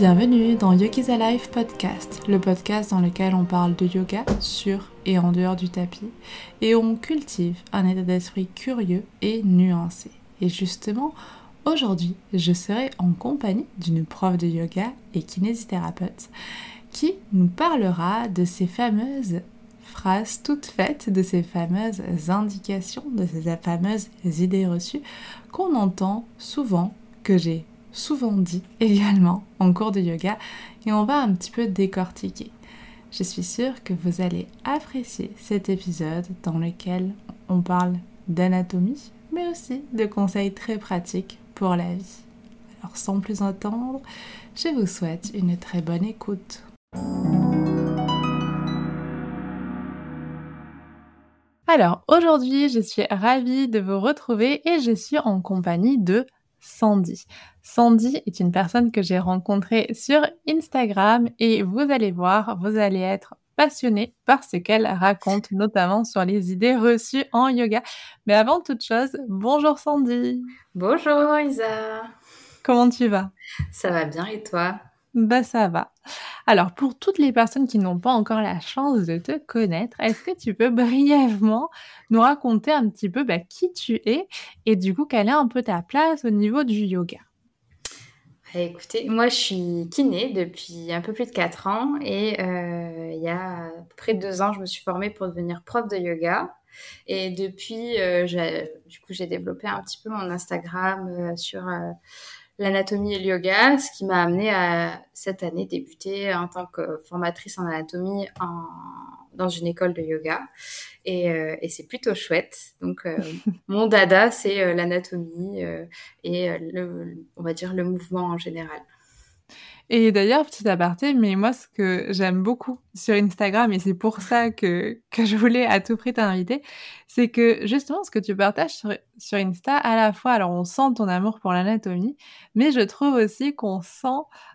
Bienvenue dans Yogi's Alive Podcast, le podcast dans lequel on parle de yoga sur et en dehors du tapis et on cultive un état d'esprit curieux et nuancé. Et justement, aujourd'hui, je serai en compagnie d'une prof de yoga et kinésithérapeute qui nous parlera de ces fameuses phrases toutes faites, de ces fameuses indications, de ces fameuses idées reçues qu'on entend souvent, que j'ai souvent dit également en cours de yoga et on va un petit peu décortiquer. Je suis sûre que vous allez apprécier cet épisode dans lequel on parle d'anatomie, mais aussi de conseils très pratiques pour la vie. Alors sans plus attendre, je vous souhaite une très bonne écoute. Alors aujourd'hui, je suis ravie de vous retrouver et je suis en compagnie de Sandy. Sandy est une personne que j'ai rencontrée sur Instagram et vous allez voir, vous allez être passionné par ce qu'elle raconte, notamment sur les idées reçues en yoga. Mais avant toute chose, bonjour Sandy. Bonjour Isa. Comment tu vas? Ça va bien et toi? Bah ça va. Alors pour toutes les personnes qui n'ont pas encore la chance de te connaître, est-ce que tu peux brièvement nous raconter un petit peu bah, qui tu es et du coup quelle est un peu ta place au niveau du yoga? Bah, Écoutez, moi je suis kiné depuis un peu plus de 4 ans et euh, il y a près 2 ans je me suis formée pour devenir prof de yoga. Et depuis, euh, du coup, j'ai développé un petit peu mon Instagram euh, sur l'anatomie et le yoga, ce qui m'a amené à cette année débuter en tant que formatrice en anatomie en, dans une école de yoga. Et, euh, et c'est plutôt chouette. Donc, euh, mon dada, c'est euh, l'anatomie et le, on va dire le mouvement en général. Et d'ailleurs, petit aparté, mais moi, ce que j'aime beaucoup sur Instagram, et c'est pour ça que, que je voulais à tout prix t'inviter, c'est que justement, ce que tu partages sur, sur Insta, à la fois, alors on sent ton amour pour l'anatomie, mais je trouve aussi qu'on sent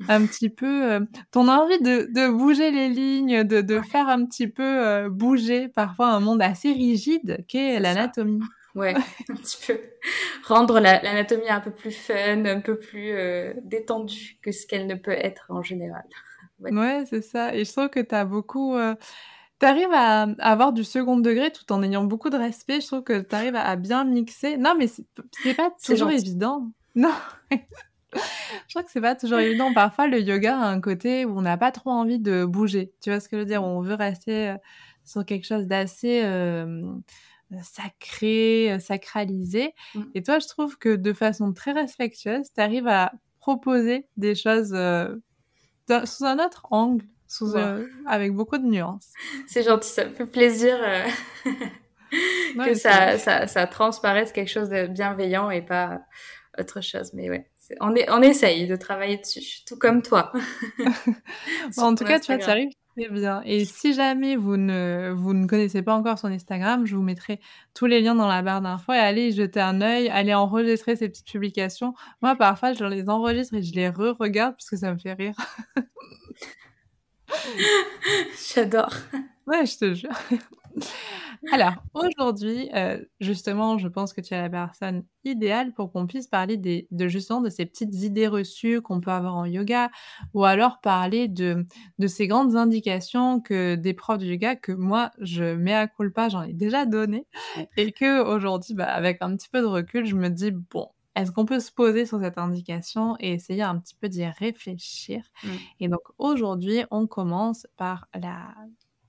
un petit peu euh, ton envie de, de, bouger les lignes, de, de faire un petit peu euh, bouger parfois un monde assez rigide qu'est l'anatomie. Ouais, un petit peu rendre l'anatomie un peu plus fun, un peu plus euh, détendue que ce qu'elle ne peut être en général. Ouais, c'est ça. Et je trouve que tu as beaucoup. Euh, tu arrives à, avoir du second degré tout en ayant beaucoup de respect. Je trouve que tu arrives à, bien mixer. Non, mais c'est pas toujours évident. Non. je crois que c'est pas toujours évident. Parfois, le yoga a un côté où on n'a pas trop envie de bouger. Tu vois ce que je veux dire? On veut rester euh, sur quelque chose d'assez sacré, euh, sacralisé. Mmh. Et toi, je trouve que de façon très respectueuse, tu arrives à proposer des choses euh, sous un autre angle, sous, euh, avec beaucoup de nuances. C'est gentil, ça me fait plaisir que ça, ça, ça, transparaisse quelque chose de bienveillant et pas autre chose. Mais ouais, on, est, on essaye de travailler dessus, tout comme toi. en tout cas, tu vois, tu arrives Très bien. Et si jamais vous ne, vous ne connaissez pas encore son Instagram, je vous mettrai tous les liens dans la barre d'infos et allez y jeter un œil, allez enregistrer ces petites publications. Moi, parfois, je les enregistre et je les re-regarde parce que ça me fait rire. J'adore. Ouais, je te jure. Alors, aujourd'hui, euh, justement, je pense que tu es la personne idéale pour qu'on puisse parler des, de justement de ces petites idées reçues qu'on peut avoir en yoga, ou alors parler de, de ces grandes indications que des profs de yoga que moi je mets à culpa, j'en ai déjà donné, et que aujourd'hui, bah, avec un petit peu de recul, je me dis bon, est-ce qu'on peut se poser sur cette indication et essayer un petit peu d'y réfléchir? Mmh. Et donc aujourd'hui, on commence par la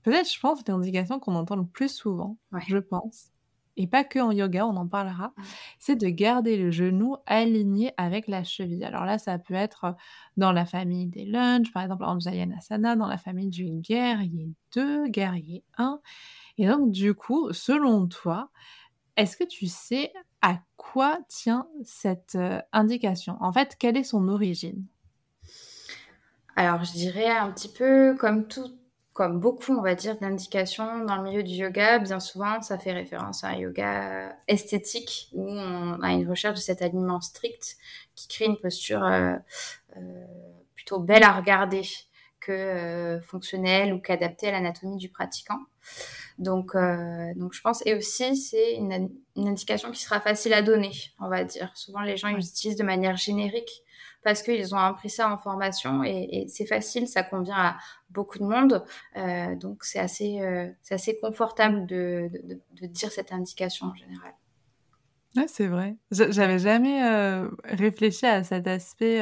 peut-être, je pense, l'indication qu'on entend le plus souvent, je pense, et pas que en yoga, on en parlera, c'est de garder le genou aligné avec la cheville. Alors là, ça peut être dans la famille des lunges, par exemple en Jayanasana, dans la famille du guerrier 2, guerrier 1. Et donc, du coup, selon toi, est-ce que tu sais à quoi tient cette euh, indication? En fait, quelle est son origine? Alors, je dirais un petit peu comme tout comme beaucoup, on va dire, d'indications dans le milieu du yoga, bien souvent, ça fait référence à un yoga esthétique où on a une recherche de cet alignement strict qui crée une posture euh, euh, plutôt belle à regarder que euh, fonctionnelle ou qu'adaptée à l'anatomie du pratiquant. Donc, donc je pense, et aussi c'est une, indication qui sera facile à donner, on va dire. Souvent les gens ils utilisent de manière générique parce qu'ils ont appris ça en formation et, c'est facile, ça convient à beaucoup de monde. Euh, donc c'est assez, euh, assez confortable de, de, dire cette indication en général. Ouais, c'est vrai. J'avais jamais réfléchi à cet aspect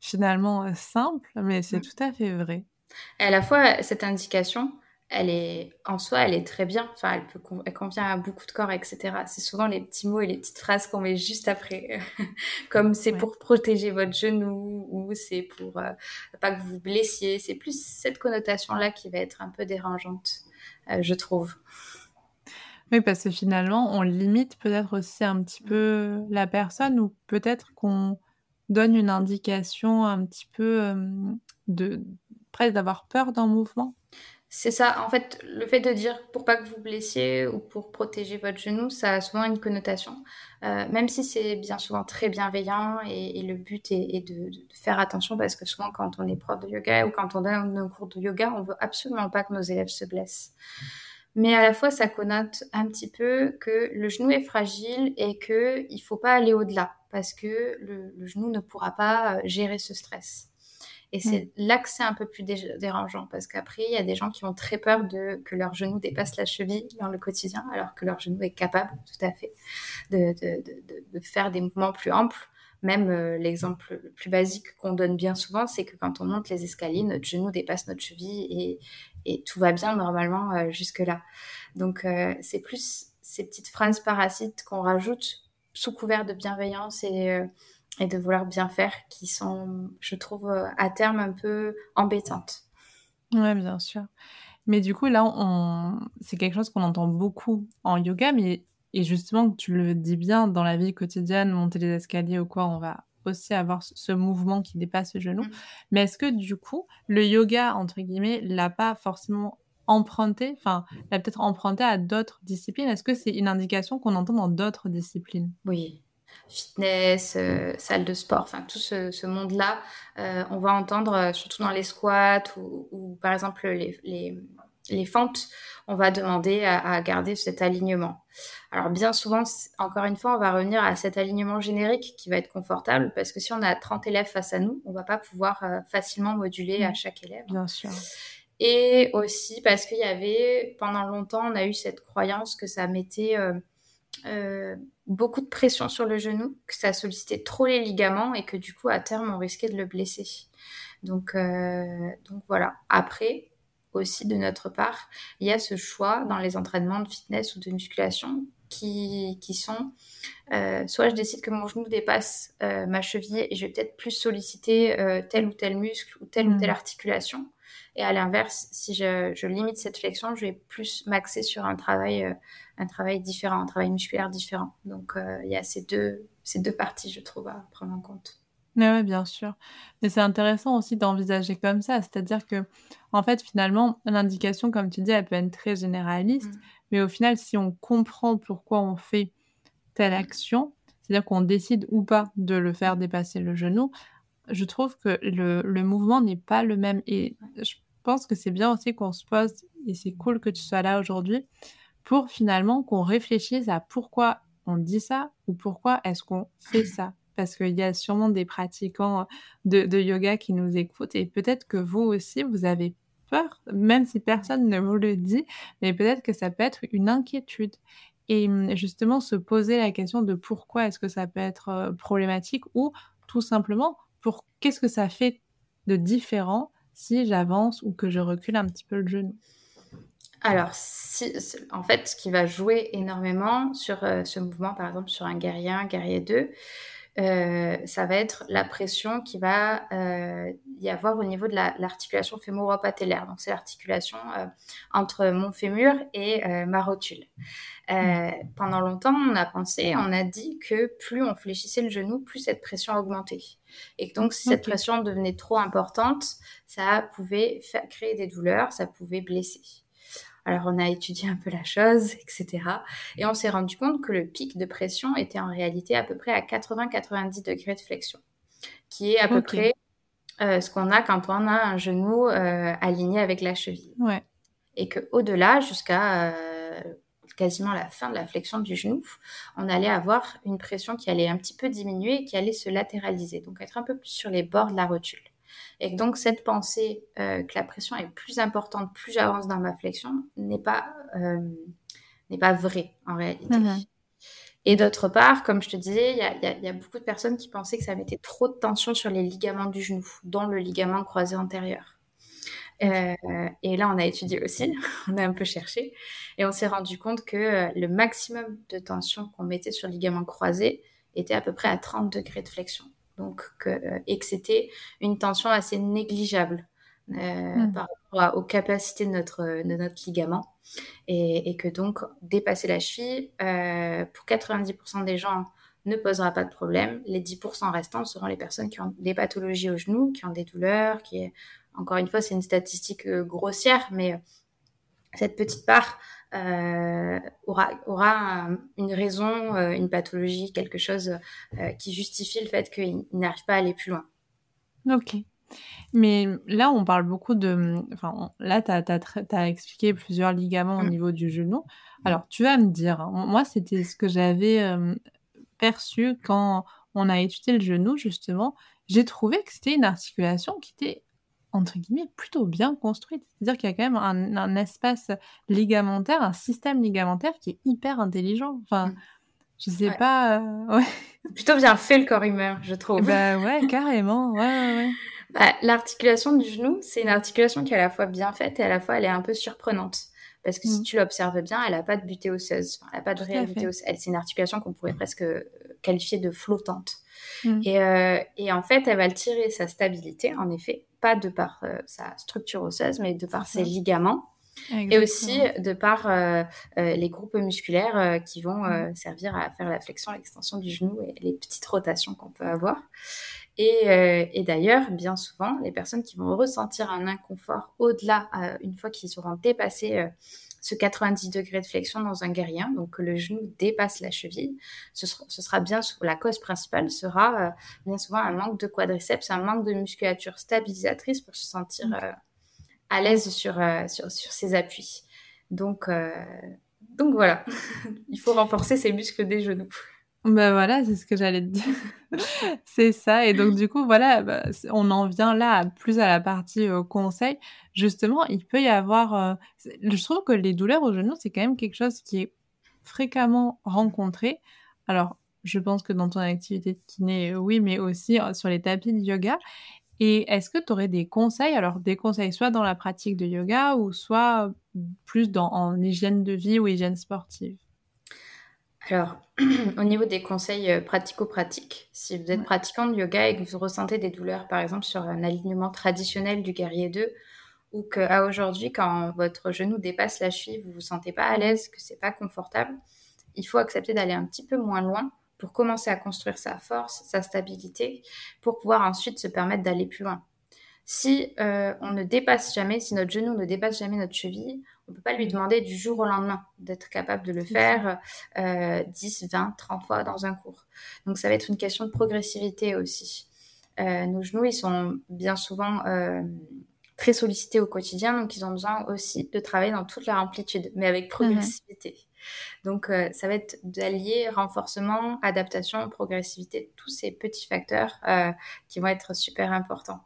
finalement simple, mais c'est mmh. tout à fait vrai. Et à la fois, cette indication, elle est en soi, elle est très bien. Enfin, elle, peut, elle convient à beaucoup de corps, etc. C'est souvent les petits mots et les petites phrases qu'on met juste après, comme c'est pour protéger votre genou ou c'est pour euh, pas que vous vous blessiez. C'est plus cette connotation-là qui va être un peu dérangeante, euh, je trouve. Oui, parce que finalement, on limite peut-être aussi un petit peu la personne ou peut-être qu'on donne une indication un petit peu euh, de presque d'avoir peur d'un mouvement. C'est ça, en fait, le fait de dire pour pas que vous blessiez ou pour protéger votre genou, ça a souvent une connotation. Euh, même si c'est bien souvent très bienveillant et, le but est, de, faire attention parce que souvent quand on est prof de yoga ou quand on donne nos cours de yoga, on veut absolument pas que nos élèves se blessent. Mais à la fois, ça connote un petit peu que le genou est fragile et qu'il faut pas aller au-delà parce que le genou ne pourra pas euh, gérer ce stress. Et c'est mm. là que c'est un peu plus dérangeant parce qu'après, il y a des gens qui ont très peur de que leur genou dépasse la cheville dans le quotidien, alors que leur genou est capable tout à fait de, de, de, de faire des mouvements plus amples. Même euh, l'exemple le plus basique qu'on donne bien souvent, c'est que quand on monte les escaliers, notre genou dépasse notre cheville et, et tout va bien normalement euh, jusque-là. Donc, euh, c'est plus ces petites phrases parasites qu'on rajoute sous couvert de bienveillance et et de vouloir bien faire qui sont, je trouve, euh, à terme un peu embêtantes. Oui, bien sûr. Mais du coup, là, on... c'est quelque chose qu'on entend beaucoup en yoga, mais et justement, tu le dis bien, dans la vie quotidienne, monter les escaliers ou quoi, on va aussi avoir ce mouvement qui dépasse le genou. Mmh. Mais est-ce que du coup, le yoga, entre guillemets, l'a pas forcément emprunté, enfin, l'a peut-être emprunté à d'autres disciplines? Est-ce que c'est une indication qu'on entend dans d'autres disciplines? Oui, fitness, euh, salle de sport, enfin tout ce, monde-là, euh, on va entendre euh, surtout dans les squats ou, par exemple les, les, fentes, on va demander à, garder cet alignement. Alors bien souvent, encore une fois, on va revenir à cet alignement générique qui va être confortable parce que si on a 30 élèves face à nous, on va pas pouvoir facilement moduler à mmh. chaque élève. Bien sûr. Et aussi parce qu'il y avait, pendant longtemps, on a eu cette croyance que ça mettait euh, beaucoup de pression sur le genou, que ça sollicitait trop les ligaments et que du coup, à terme, on risquait de le blesser. Donc, euh, donc voilà. Après, aussi de notre part, il y a ce choix dans les entraînements de fitness ou de musculation qui, qui sont euh, soit je décide que mon genou dépasse ma cheville et je vais peut-être plus solliciter tel ou tel muscle ou telle ou telle mmh. articulation. Et à l'inverse, si je, je, limite cette flexion, je vais plus m'axer sur un travail un travail différent, un travail musculaire différent. Donc euh, il y a ces deux, ces deux parties, je trouve, à prendre en compte. Oui, bien sûr. Mais c'est intéressant aussi d'envisager comme ça. C'est-à-dire que, en fait, finalement, l'indication, comme tu dis, elle peut être très généraliste. Mm. Mais au final, si on comprend pourquoi on fait telle action, c'est-à-dire qu'on décide ou pas de le faire dépasser le genou, je trouve que le, le mouvement n'est pas le même. Et je pense que c'est bien aussi qu'on se pose, et c'est cool que tu sois là aujourd'hui, pour finalement qu'on réfléchisse à pourquoi on dit ça ou pourquoi est-ce qu'on fait ça. Parce qu'il y a sûrement des pratiquants de, yoga qui nous écoutent et peut-être que vous aussi, vous avez peur, même si personne ne vous le dit, mais peut-être que ça peut être une inquiétude. Et hum, justement, se poser la question de pourquoi est-ce que ça peut être problématique ou tout simplement pour qu'est-ce que ça fait de différent si j'avance ou que je recule un petit peu le genou. Alors, si, en fait, ce qui va jouer énormément sur euh, ce mouvement, par exemple sur un guerrier 1, guerrier 2, euh, ça va être la pression qui va euh, y avoir au niveau de l'articulation fémoro-patellaire. Donc, c'est l'articulation entre mon fémur et ma rotule. Mmh. Pendant longtemps, on a pensé, on a dit que plus on fléchissait le genou, plus cette pression augmentait. Et donc, si cette pression devenait trop importante, ça pouvait faire, créer des douleurs, ça pouvait blesser. Alors on a étudié un peu la chose, etc. Et on s'est rendu compte que le pic de pression était en réalité à peu près à 80-90 degrés de flexion, qui est à peu près euh, ce qu'on a quand on a un genou euh, aligné avec la cheville. Ouais. Et que au-delà, jusqu'à quasiment la fin de la flexion du genou, on allait avoir une pression qui allait un petit peu diminuer et qui allait se latéraliser, donc être un peu plus sur les bords de la rotule. Et donc cette pensée euh, que la pression est plus importante plus j'avance dans ma flexion n'est pas, euh, n'est pas vraie en réalité. Et d'autre part, comme je te disais, il y, y a, beaucoup de personnes qui pensaient que ça mettait trop de tension sur les ligaments du genou, dont le ligament croisé antérieur. Euh, et là, on a étudié aussi, on a un peu cherché, et on s'est rendu compte que le maximum de tension qu'on mettait sur le ligament croisé était à peu près à 30 degrés de flexion. Donc, que, euh, et que c'était une tension assez négligeable hmm. par rapport aux capacités de notre, de notre ligament. Et, et, que donc, dépasser la cheville, pour 90% des gens, ne posera pas de problème. Les 10% restants seront les personnes qui ont des pathologies au genou, qui ont des douleurs, qui encore une fois, c'est une statistique euh, grossière, mais euh, cette petite part euh, aura, aura une raison, une pathologie, quelque chose qui justifie le fait qu'il n'arrive pas à aller plus loin. Ok. Mais là, on parle beaucoup de. Enfin, là, tu as, expliqué plusieurs ligaments au mmh. niveau du genou. Alors, tu vas me dire, hein, moi, c'était ce que j'avais perçu quand on a étudié le genou, justement. J'ai trouvé que c'était une articulation qui était entre guillemets, plutôt bien construite. C'est-à-dire qu'il y a quand même un, espace ligamentaire, un système ligamentaire qui est hyper intelligent. Enfin, mm. je sais pas. Euh, ouais. Plutôt bien fait le corps humain, je trouve. Bah ouais, carrément. Ouais, ouais, bah, L'articulation du genou, c'est une articulation qui est à la fois bien faite et à la fois elle est un peu surprenante. Parce que si mm. tu l'observes bien, elle n'a pas de butée osseuse. elle n'a pas de réelle butée osseuse. C'est une articulation qu'on pourrait presque euh, qualifier de flottante. Mm. Et, euh, et, en fait, elle va tirer sa stabilité, en effet, pas de par euh, sa structure osseuse, mais de par ses ligaments. Et aussi de par euh, les groupes musculaires qui vont mm. servir à faire la flexion, l'extension du genou et les petites rotations qu'on peut avoir. Et, et d'ailleurs, bien souvent, les personnes qui vont ressentir un inconfort au-delà, une fois qu'ils auront dépassé ce 90 degrés de flexion dans un guerrier, donc que le genou dépasse la cheville, ce sera, bien la cause principale sera euh, bien souvent un manque de quadriceps, un manque de musculature stabilisatrice pour se sentir euh, à l'aise sur, euh, sur, sur, ses appuis. Donc, donc voilà, il faut renforcer ses muscles des genoux. Ben voilà, c'est ce que j'allais te dire. c'est ça. Et donc, du coup, voilà, bah, on en vient là plus à la partie euh, conseil. Justement, il peut y avoir. Euh, je trouve que les douleurs au genou, c'est quand même quelque chose qui est fréquemment rencontré. Alors, je pense que dans ton activité de kiné, oui, mais aussi euh, sur les tapis de yoga. Et est-ce que tu aurais des conseils Alors, des conseils soit dans la pratique de yoga ou soit plus dans, en hygiène de vie ou hygiène sportive? Alors, au niveau des conseils euh, pratico-pratiques, si vous êtes pratiquant de yoga et que vous ressentez des douleurs, par exemple, sur un alignement traditionnel du guerrier 2, ou qu'à aujourd'hui, quand votre genou dépasse la cheville, vous vous sentez pas à l'aise, que c'est pas confortable, il faut accepter d'aller un petit peu moins loin pour commencer à construire sa force, sa stabilité, pour pouvoir ensuite se permettre d'aller plus loin. Si euh, on ne dépasse jamais, si notre genou ne dépasse jamais notre cheville, on ne peut pas lui demander du jour au lendemain d'être capable de le faire euh, 10, 20, 30 fois dans un cours. Donc ça va être une question de progressivité aussi. Euh, nos genoux, ils sont bien souvent euh, très sollicités au quotidien, donc ils ont besoin aussi de travailler dans toute leur amplitude, mais avec progressivité. Donc euh, ça va être d'allier renforcement, adaptation, progressivité, tous ces petits facteurs qui vont être super importants.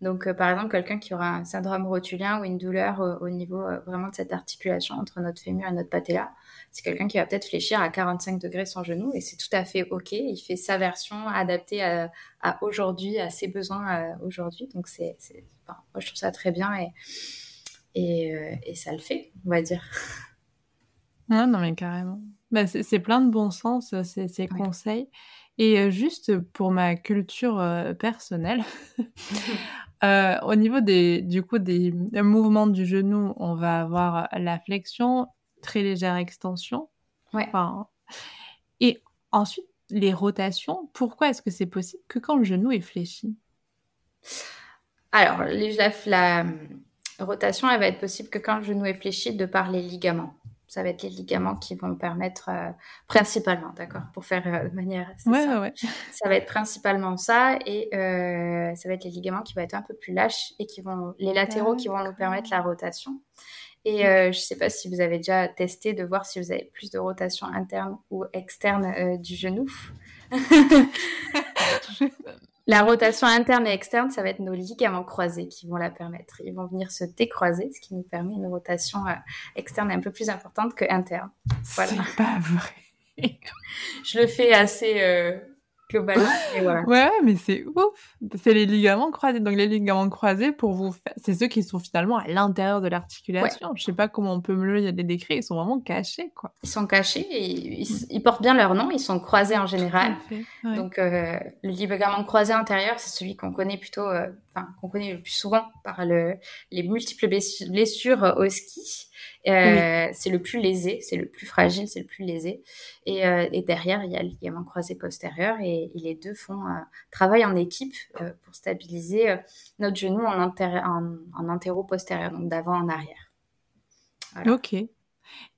Donc, euh, par exemple, quelqu'un qui aura un syndrome rotulien ou une douleur au, niveau euh, vraiment de cette articulation entre notre fémur et notre patella, c'est quelqu'un qui va peut-être fléchir à 45 degrés son genou et c'est tout à fait OK. Il fait sa version adaptée à, aujourd'hui, à ses besoins euh, aujourd'hui. Donc, c'est, moi, je trouve ça très bien et, et, ça le fait, on va dire. Non, non, mais carrément. Bah, c'est, plein de bon sens, ces, conseils. Et juste pour ma culture personnelle, Euh, au niveau des, du coup, des, mouvements du genou, on va avoir la flexion, très légère extension. Ouais. et ensuite, les rotations, pourquoi est-ce que c'est possible que quand le genou est fléchi? Alors, la, la, rotation, elle va être possible que quand le genou est fléchi de par les ligaments ça va être les ligaments qui vont permettre euh, principalement, d'accord, pour faire euh, de manière ouais, ouais. Ça va être principalement ça et euh, ça va être les ligaments qui vont être un peu plus lâches et qui vont les latéraux qui vont nous permettre la rotation. Et je ne sais pas si vous avez déjà testé de voir si vous avez plus de rotation interne ou externe du genou. La rotation interne et externe, ça va être nos ligaments croisés qui vont la permettre. Ils vont venir se décroiser, ce qui nous permet une rotation euh, externe un peu plus importante que interne. Voilà. C'est pas vrai. Je le fais assez euh, globalement. Ouais, mais c'est ouf. C'est les ligaments croisés. Donc les ligaments croisés, pour vous, c'est ceux qui sont finalement à l'intérieur de l'articulation. Je sais pas comment on peut me le décrire. Ils sont vraiment cachés, quoi. Ils sont cachés et ils, portent bien leur nom. Ils sont croisés en général. Donc euh, le ligament croisé antérieur, c'est celui qu'on connaît plutôt, euh, enfin qu'on connaît le plus souvent par le, les multiples blessures au ski. Euh, c'est le plus lésé, c'est le plus fragile, c'est le plus lésé. Et, euh, et, derrière, il y a le ligament croisé postérieur et, les deux font euh, travail en équipe pour stabiliser notre genou en, en, en antéro-postérieur, donc d'avant en arrière. Ok. Et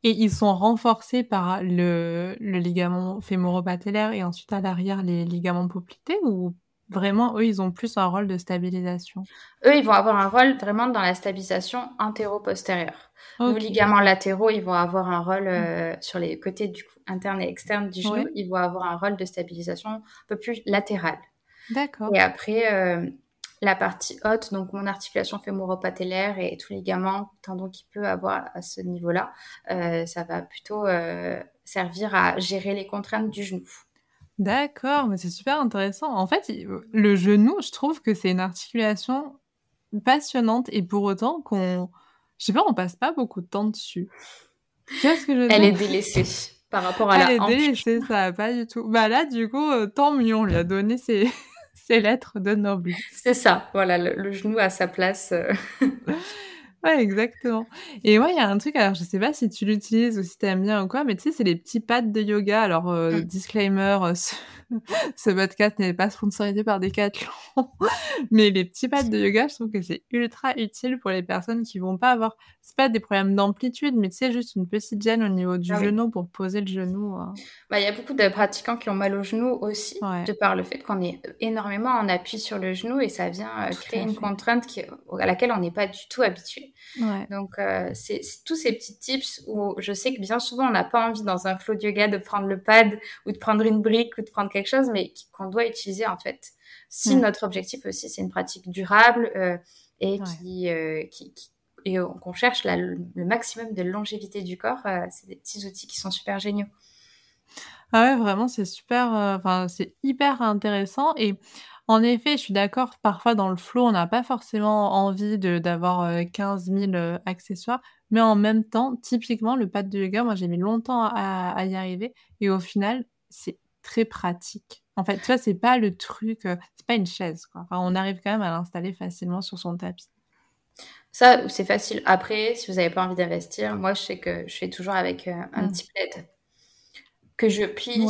ils sont renforcés par le, le ligament fémoro-patellaire et ensuite à l'arrière les ligaments poplités ou Vraiment, eux, ils ont plus un rôle de stabilisation. Eux, ils vont avoir un rôle vraiment dans la stabilisation antéro-postérieure. Nos ligaments latéraux, ils vont avoir un rôle euh, sur les côtés du coup, interne et externe du genou. Ils vont avoir un rôle de stabilisation un peu plus latéral. D'accord. Et après, euh, la partie haute, donc mon articulation fémoro-patellaire et tout ligament, tendon qu'il peut avoir à ce niveau-là, euh, ça va plutôt servir à gérer les contraintes du genou. D'accord, mais c'est super intéressant. En fait, le genou, je trouve que c'est une articulation passionnante et pour autant qu'on, je sais pas, on passe pas beaucoup de temps dessus. Qu'est-ce que je Elle est délaissée par rapport à la hanche. Elle est délaissée, ça va pas du tout. Bah là, du coup, euh, tant mieux, on lui a donné ses, ses lettres de noblesse. C'est ça, voilà, le, genou à sa place. Euh. Ouais, exactement. Et moi, il y a un truc, alors je sais pas si tu l'utilises ou si tu aimes bien ou quoi, mais tu sais, c'est les petits pads de yoga. Alors, euh, mmh. disclaimer, euh, ce, podcast n'est pas sponsorisé par Decathlon, mais les petits pads de yoga, je trouve que c'est ultra utile pour les personnes qui vont pas avoir, c'est pas des problèmes d'amplitude, mais tu sais, juste une petite gêne au niveau du ah genou pour poser le genou. Hein. Bah, il y a beaucoup de pratiquants qui ont mal au genou aussi, de par le fait qu'on est énormément en appui sur le genou et ça vient euh, créer une contrainte qui, à laquelle on n'est pas du tout habitué. Donc, euh, c'est tous ces petits tips où je sais que bien souvent, on n'a pas envie dans un flow de yoga de prendre le pad ou de prendre une brique ou de prendre quelque chose, mais qu'on doit utiliser en fait. Si notre objectif aussi, c'est une pratique durable euh, et qui, euh, qui, et qu'on cherche le maximum de longévité du corps, c'est des petits outils qui sont super géniaux. Ah ouais, vraiment, c'est super, enfin, c'est hyper intéressant et en effet, je suis d'accord, parfois dans le flow, on n'a pas forcément envie de d'avoir, euh, 15 000, euh, accessoires, mais en même temps, typiquement, le pad de yoga, moi, j'ai mis longtemps à y arriver et au final, c'est très pratique. En fait, tu vois, c'est pas le truc, euh, c'est pas une chaise, quoi. Enfin, on arrive quand même à l'installer facilement sur son tapis. Ça, c'est facile. Après, si vous n'avez pas envie d'investir, moi, je sais que je fais toujours avec, un mmh. petit plaid que je plie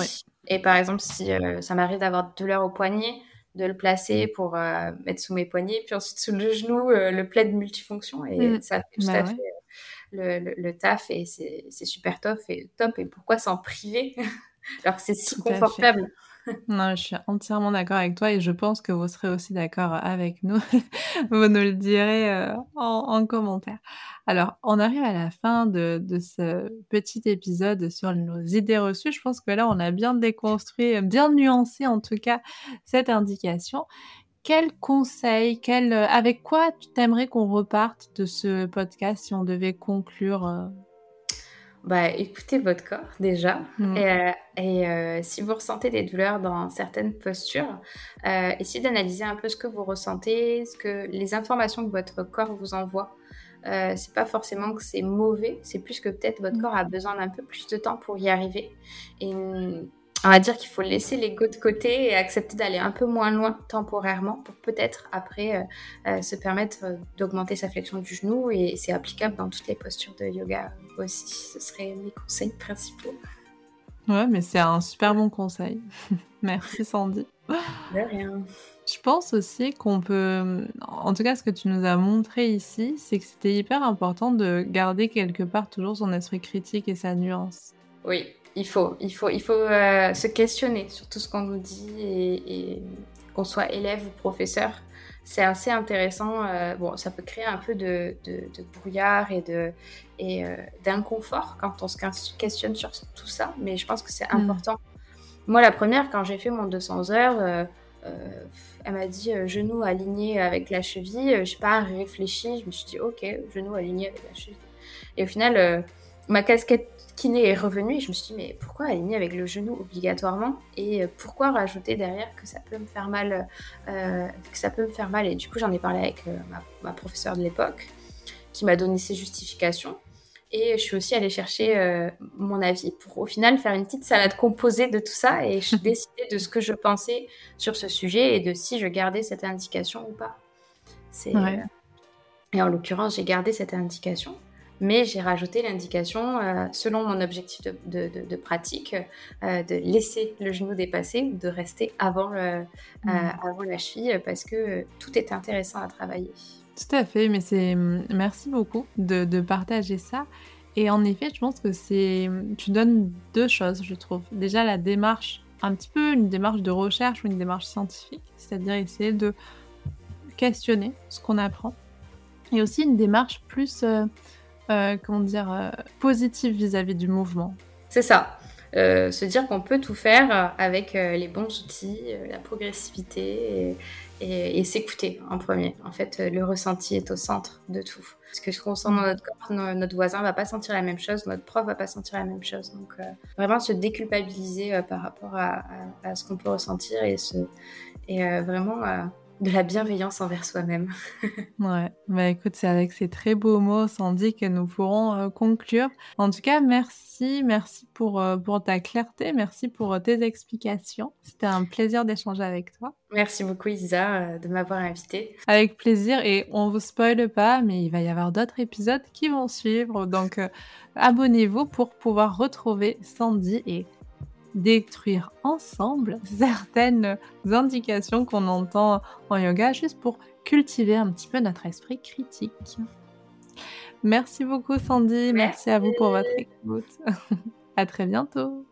et par exemple, si, ça m'arrive d'avoir de douleur au poignet, de le placer mm. pour euh, mettre sous mes poignets, puis ensuite sous le genou, euh, le plaid multifonction. Et mm. ça fait tout bah à fait euh, le, taf et c'est super top et top. Et pourquoi s'en priver? Alors que c'est si confortable non, je suis entièrement d'accord avec toi et je pense que vous serez aussi d'accord avec nous. vous nous le direz euh, en, commentaire. Alors, on arrive à la fin de, ce petit épisode sur nos idées reçues. Je pense que là, on a bien déconstruit, bien nuancé en tout cas cette indication. Quel conseil, quel, avec quoi tu t'aimerais qu'on reparte de ce podcast si on devait conclure euh, bah, écoutez votre corps déjà. Mm. Et, euh, euh, si vous ressentez des douleurs dans certaines postures, euh, essayez d'analyser un peu ce que vous ressentez, ce que les informations que votre corps vous envoie. C'est pas forcément que c'est mauvais, c'est plus que peut-être votre mm. corps a besoin d'un peu plus de temps pour y arriver. Et on va dire qu'il faut laisser l'ego de côté et accepter d'aller un peu moins loin temporairement pour peut-être après se permettre d'augmenter sa flexion du genou et c'est applicable dans toutes les postures de yoga aussi. Ce seraient mes conseils principaux. Ouais, mais c'est un super bon conseil. Merci Sandy. De rien. Je pense aussi qu'on peut, en tout cas ce que tu nous as montré ici, c'est que c'était hyper important de garder quelque part toujours son esprit critique et sa nuance. Oui, il faut, il faut, il faut euh, se questionner sur tout ce qu'on nous dit et, qu'on soit élève ou professeur. C'est assez intéressant. bon, ça peut créer un peu de, brouillard et de et d'inconfort quand on se questionne sur tout ça, mais je pense que c'est mm. important. Moi, la première, quand j'ai fait mon 200 heures, elle m'a dit genou aligné avec la cheville. Je sais pas, réfléchi. Je me suis dit ok, genou aligné avec la cheville. Et au final, ma casquette kiné est revenue et je me suis dit mais pourquoi aligner avec le genou obligatoirement et euh, pourquoi rajouter derrière que ça peut me faire mal euh, que ça peut me faire mal? Et du coup j'en ai parlé avec euh, ma, professeure de l'époque qui m'a donné ses justifications et je suis aussi allée chercher mon avis pour au final faire une petite salade composée de tout ça et je décidé de ce que je pensais sur ce sujet et de si je gardais cette indication ou pas. C'est et en l'occurrence j'ai gardé cette indication mais j'ai rajouté l'indication, euh, selon mon objectif de, pratique, euh, de laisser le genou dépasser ou de rester avant, le, mmh. euh, avant la cheville parce que tout est intéressant à travailler. Tout à fait, mais c'est merci beaucoup de, partager ça. Et en effet, je pense que c'est tu donnes deux choses, je trouve. Déjà la démarche, un petit peu une démarche de recherche ou une démarche scientifique, c'est-à-dire essayer de questionner ce qu'on apprend, et aussi une démarche plus euh, comment dire, euh, positive vis-à-vis du mouvement. C'est ça. Euh, se dire qu'on peut tout faire avec les bons outils, la progressivité et, s'écouter en premier. En fait, le ressenti est au centre de tout. Parce que ce qu'on sent dans notre corps, notre voisin va pas sentir la même chose, notre prof va pas sentir la même chose. Donc, vraiment se déculpabiliser par rapport à, ce qu'on peut ressentir et, se, et vraiment de la bienveillance envers soi-même. ouais, bah écoute, c'est avec ces très beaux mots, Sandy, que nous pourrons euh, conclure. En tout cas, merci, merci pour, euh, pour ta clarté, merci pour euh, tes explications. C'était un plaisir d'échanger avec toi. Merci beaucoup, Isa, de m'avoir invitée. Avec plaisir, et on vous spoile pas, mais il va y avoir d'autres épisodes qui vont suivre, donc abonnez-vous pour pouvoir retrouver Sandy et détruire ensemble certaines indications qu'on entend en yoga juste pour cultiver un petit peu notre esprit critique. Merci beaucoup Sandy, merci, merci à vous pour votre écoute. à très bientôt.